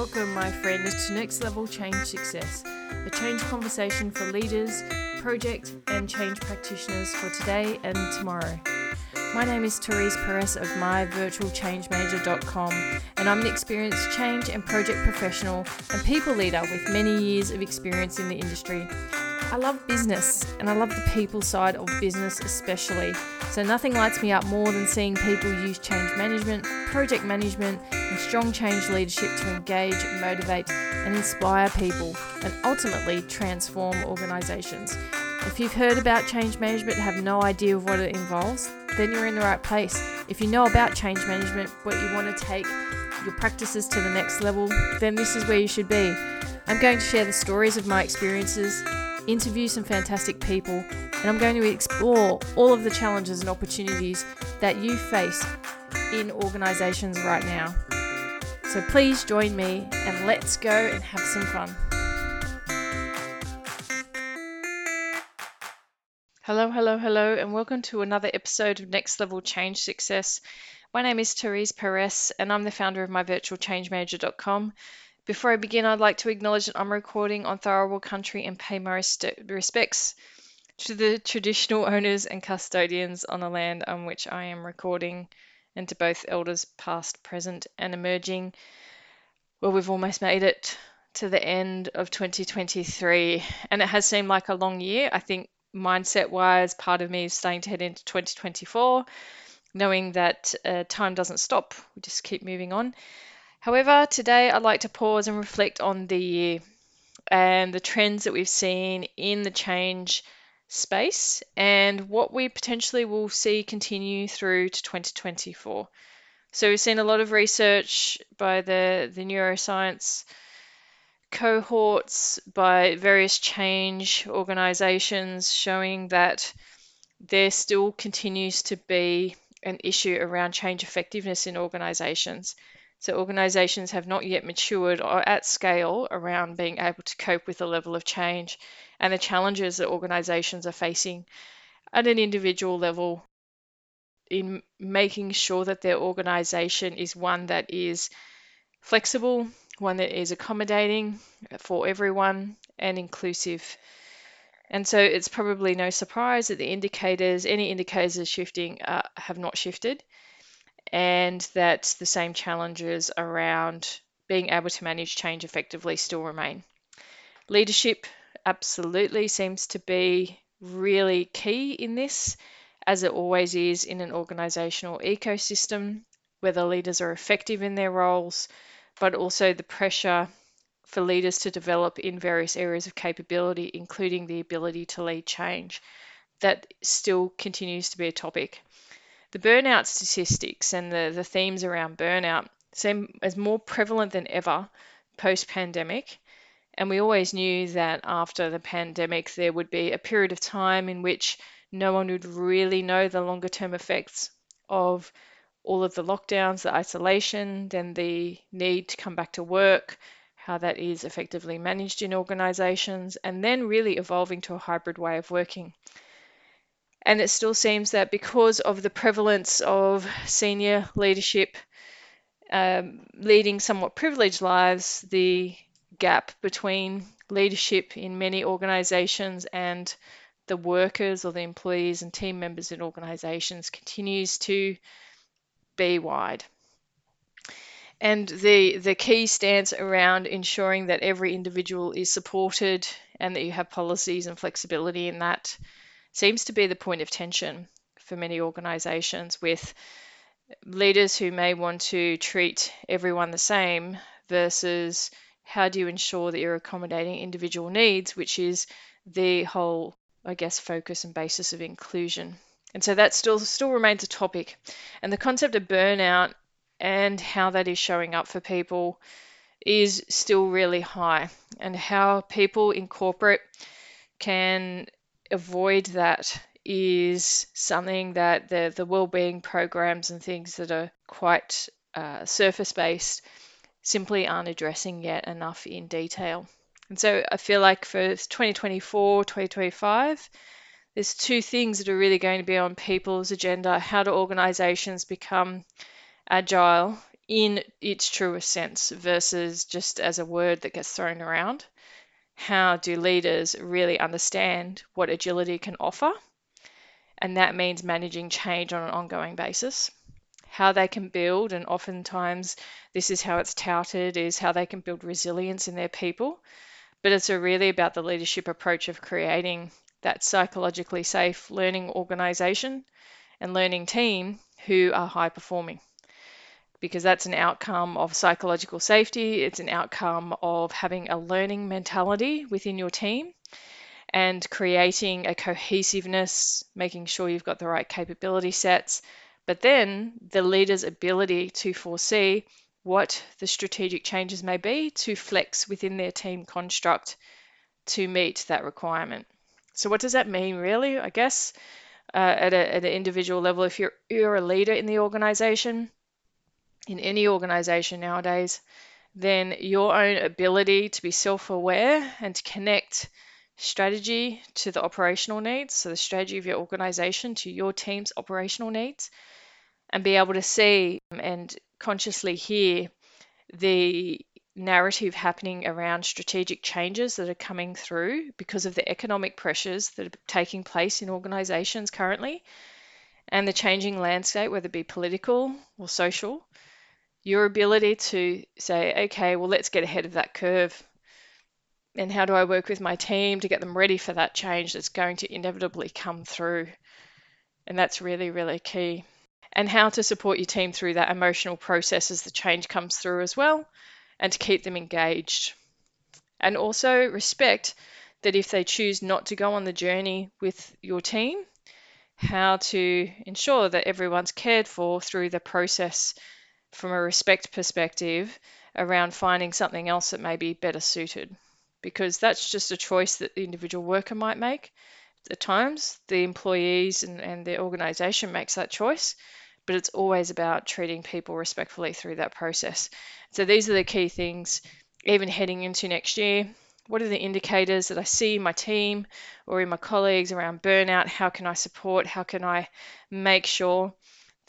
Welcome, my friends, to Next Level Change Success, a change conversation for leaders, project, and change practitioners for today and tomorrow. My name is Therese Perez of myvirtualchangemanager.com, and I'm an experienced change and project professional and people leader with many years of experience in the industry. I love business and I love the people side of business especially. So nothing lights me up more than seeing people use change management, project management, and strong change leadership to engage, motivate, and inspire people and ultimately transform organizations. If you've heard about change management and have no idea of what it involves, then you're in the right place. If you know about change management, but you want to take your practices to the next level, then this is where you should be. I'm going to share the stories of my experiences, interview some fantastic people, and I'm going to explore all of the challenges and opportunities that you face in organizations right now. So please join me and let's go and have some fun. Hello, hello, hello, and welcome to another episode of Next Level Change Success. My name is Therese Perez, and I'm the founder of myvirtualchangemanager.com. Before I begin, I'd like to acknowledge that I'm recording on Tharawal country and pay my respects to the traditional owners and custodians on the land on which I am recording, and to both elders past, present, and emerging. Well, we've almost made it to the end of 2023, and it has seemed like a long year. I think mindset wise, part of me is starting to head into 2024, knowing that uh, time doesn't stop, we just keep moving on. However, today I'd like to pause and reflect on the year and the trends that we've seen in the change space and what we potentially will see continue through to 2024. So we've seen a lot of research by the, the neuroscience cohorts by various change organizations showing that there still continues to be an issue around change effectiveness in organizations. So organizations have not yet matured or at scale around being able to cope with the level of change and the challenges that organizations are facing at an individual level in making sure that their organization is one that is flexible, one that is accommodating for everyone and inclusive. And so it's probably no surprise that the indicators, any indicators shifting, uh, have not shifted and that the same challenges around being able to manage change effectively still remain. Leadership absolutely seems to be really key in this, as it always is in an organizational ecosystem, whether leaders are effective in their roles, but also the pressure for leaders to develop in various areas of capability, including the ability to lead change. That still continues to be a topic. The burnout statistics and the, the themes around burnout seem as more prevalent than ever post pandemic. And we always knew that after the pandemic, there would be a period of time in which no one would really know the longer term effects of all of the lockdowns, the isolation, then the need to come back to work, how that is effectively managed in organizations, and then really evolving to a hybrid way of working. And it still seems that because of the prevalence of senior leadership um, leading somewhat privileged lives, the gap between leadership in many organizations and the workers or the employees and team members in organizations continues to be wide. And the, the key stands around ensuring that every individual is supported and that you have policies and flexibility in that seems to be the point of tension for many organizations with leaders who may want to treat everyone the same versus how do you ensure that you're accommodating individual needs, which is the whole, I guess, focus and basis of inclusion. And so that still still remains a topic. And the concept of burnout and how that is showing up for people is still really high and how people in corporate can avoid that is something that the, the well-being programs and things that are quite uh, surface-based simply aren't addressing yet enough in detail. And so I feel like for 2024, 2025, there's two things that are really going to be on people's agenda. How do organizations become agile in its truest sense versus just as a word that gets thrown around. How do leaders really understand what agility can offer? And that means managing change on an ongoing basis. How they can build, and oftentimes this is how it's touted, is how they can build resilience in their people. But it's really about the leadership approach of creating that psychologically safe learning organization and learning team who are high performing because that's an outcome of psychological safety. It's an outcome of having a learning mentality within your team and creating a cohesiveness, making sure you've got the right capability sets, but then the leader's ability to foresee what the strategic changes may be to flex within their team construct to meet that requirement. So, what does that mean, really? I guess uh, at, a, at an individual level, if you're, you're a leader in the organization, in any organization nowadays, then your own ability to be self aware and to connect strategy to the operational needs, so the strategy of your organization to your team's operational needs, and be able to see and consciously hear the narrative happening around strategic changes that are coming through because of the economic pressures that are taking place in organizations currently and the changing landscape, whether it be political or social, your ability to say, okay, well, let's get ahead of that curve. And how do I work with my team to get them ready for that change that's going to inevitably come through? And that's really, really key. And how to support your team through that emotional process as the change comes through as well, and to keep them engaged. And also respect that if they choose not to go on the journey with your team, how to ensure that everyone's cared for through the process from a respect perspective around finding something else that may be better suited because that's just a choice that the individual worker might make. At times, the employees and, and the organization makes that choice, but it's always about treating people respectfully through that process. So, these are the key things, even heading into next year. What are the indicators that I see in my team or in my colleagues around burnout? How can I support? How can I make sure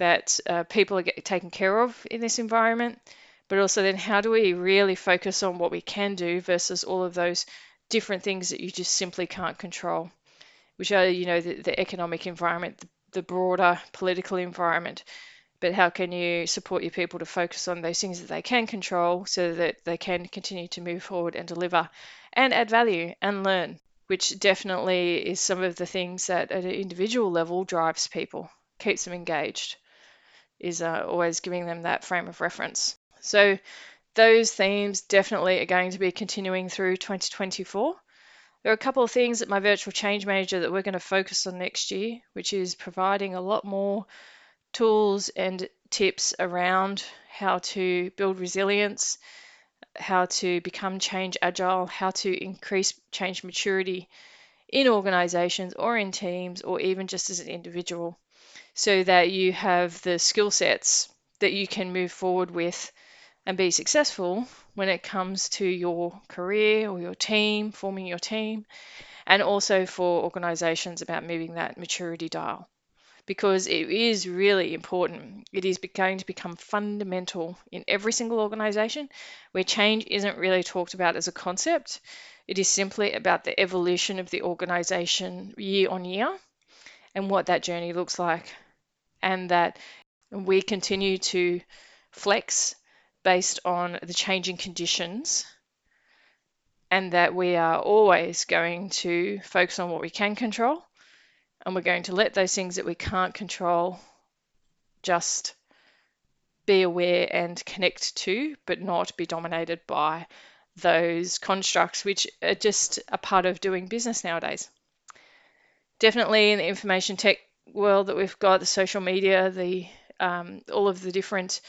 that uh, people are taken care of in this environment, but also then how do we really focus on what we can do versus all of those different things that you just simply can't control, which are, you know, the, the economic environment, the, the broader political environment. But how can you support your people to focus on those things that they can control so that they can continue to move forward and deliver and add value and learn, which definitely is some of the things that at an individual level drives people, keeps them engaged is uh, always giving them that frame of reference. So those themes definitely are going to be continuing through 2024. There are a couple of things at my virtual change manager that we're going to focus on next year, which is providing a lot more tools and tips around how to build resilience, how to become change agile, how to increase change maturity in organizations or in teams or even just as an individual so that you have the skill sets that you can move forward with and be successful when it comes to your career or your team, forming your team, and also for organizations about moving that maturity dial. Because it is really important. It is going to become fundamental in every single organization where change isn't really talked about as a concept. It is simply about the evolution of the organization year on year and what that journey looks like, and that we continue to flex based on the changing conditions, and that we are always going to focus on what we can control, and we're going to let those things that we can't control just be aware and connect to, but not be dominated by those constructs which are just a part of doing business nowadays. Definitely in the information tech world that we've got, the social media, the um, all of the different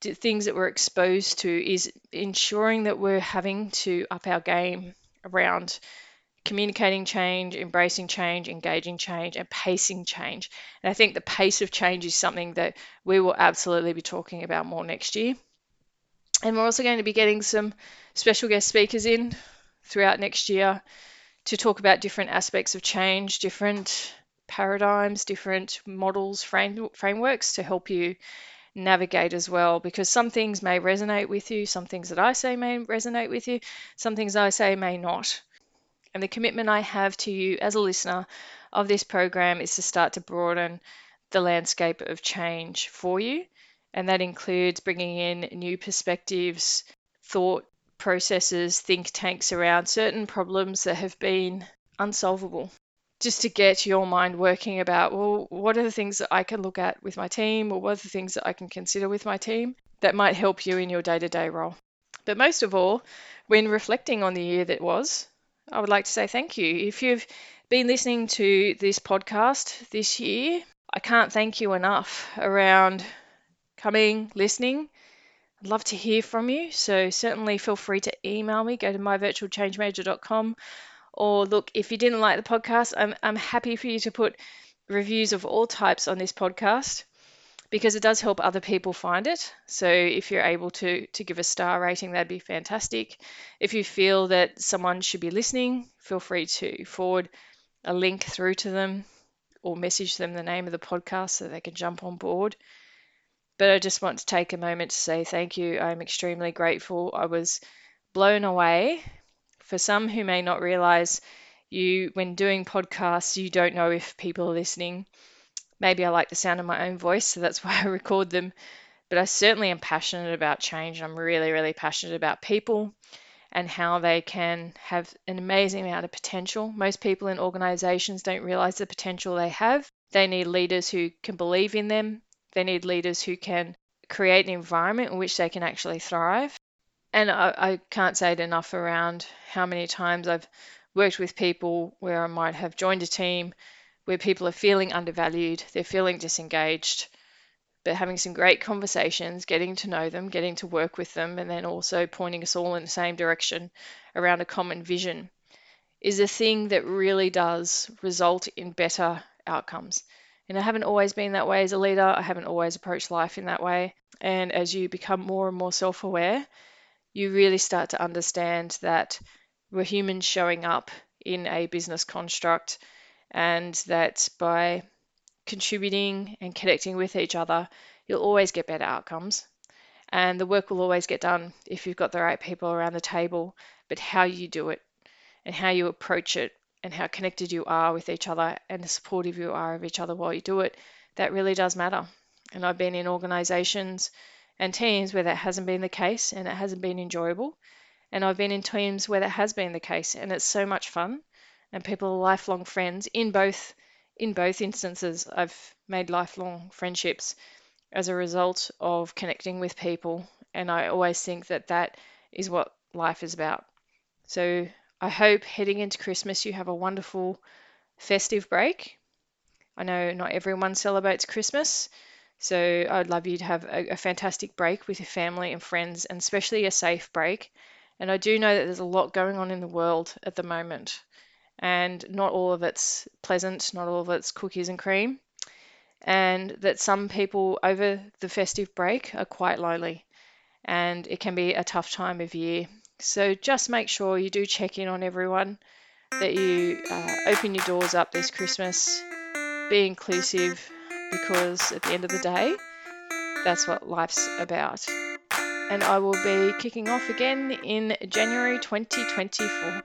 things that we're exposed to is ensuring that we're having to up our game around communicating change, embracing change, engaging change, and pacing change. And I think the pace of change is something that we will absolutely be talking about more next year. And we're also going to be getting some special guest speakers in throughout next year to talk about different aspects of change, different paradigms, different models, frame, frameworks to help you navigate as well because some things may resonate with you, some things that I say may resonate with you, some things I say may not. And the commitment I have to you as a listener of this program is to start to broaden the landscape of change for you. And that includes bringing in new perspectives, thought processes, think tanks around certain problems that have been unsolvable just to get your mind working about, well, what are the things that I can look at with my team, or what are the things that I can consider with my team that might help you in your day to day role. But most of all, when reflecting on the year that was, I would like to say thank you. If you've been listening to this podcast this year, I can't thank you enough around coming, listening. I'd love to hear from you. So certainly feel free to email me. Go to myvirtualchangemanager.com or look, if you didn't like the podcast, I'm, I'm happy for you to put reviews of all types on this podcast because it does help other people find it. So if you're able to to give a star rating, that'd be fantastic. If you feel that someone should be listening, feel free to forward a link through to them or message them the name of the podcast so they can jump on board. But I just want to take a moment to say thank you. I'm extremely grateful. I was blown away for some who may not realize you, when doing podcasts, you don't know if people are listening. Maybe I like the sound of my own voice, so that's why I record them. But I certainly am passionate about change. I'm really, really passionate about people and how they can have an amazing amount of potential. Most people in organizations don't realize the potential they have. They need leaders who can believe in them, they need leaders who can create an environment in which they can actually thrive and I, I can't say it enough around how many times I've worked with people where I might have joined a team where people are feeling undervalued, they're feeling disengaged, but having some great conversations, getting to know them, getting to work with them, and then also pointing us all in the same direction around a common vision is a thing that really does result in better outcomes. And I haven't always been that way as a leader. I haven't always approached life in that way. And as you become more and more self aware, you really start to understand that we're humans showing up in a business construct and that by contributing and connecting with each other, you'll always get better outcomes. And the work will always get done if you've got the right people around the table, but how you do it and how you approach it and how connected you are with each other and supportive you are of each other while you do it, that really does matter. And I've been in organizations and teams where that hasn't been the case and it hasn't been enjoyable. And I've been in teams where that has been the case and it's so much fun and people are lifelong friends in both in both instances I've made lifelong friendships as a result of connecting with people and I always think that that is what life is about. So I hope heading into Christmas you have a wonderful festive break. I know not everyone celebrates Christmas, so I'd love you to have a, a, fantastic break with your family and friends, and especially a safe break. And I do know that there's a lot going on in the world at the moment, and not all of it's pleasant, not all of it's cookies and cream, and that some people over the festive break are quite lonely, and it can be a tough time of year. So just make sure you do check in on everyone, that you uh, open your doors up this Christmas, be inclusive because at the end of the day, that's what life's about. And I will be kicking off again in January 2024.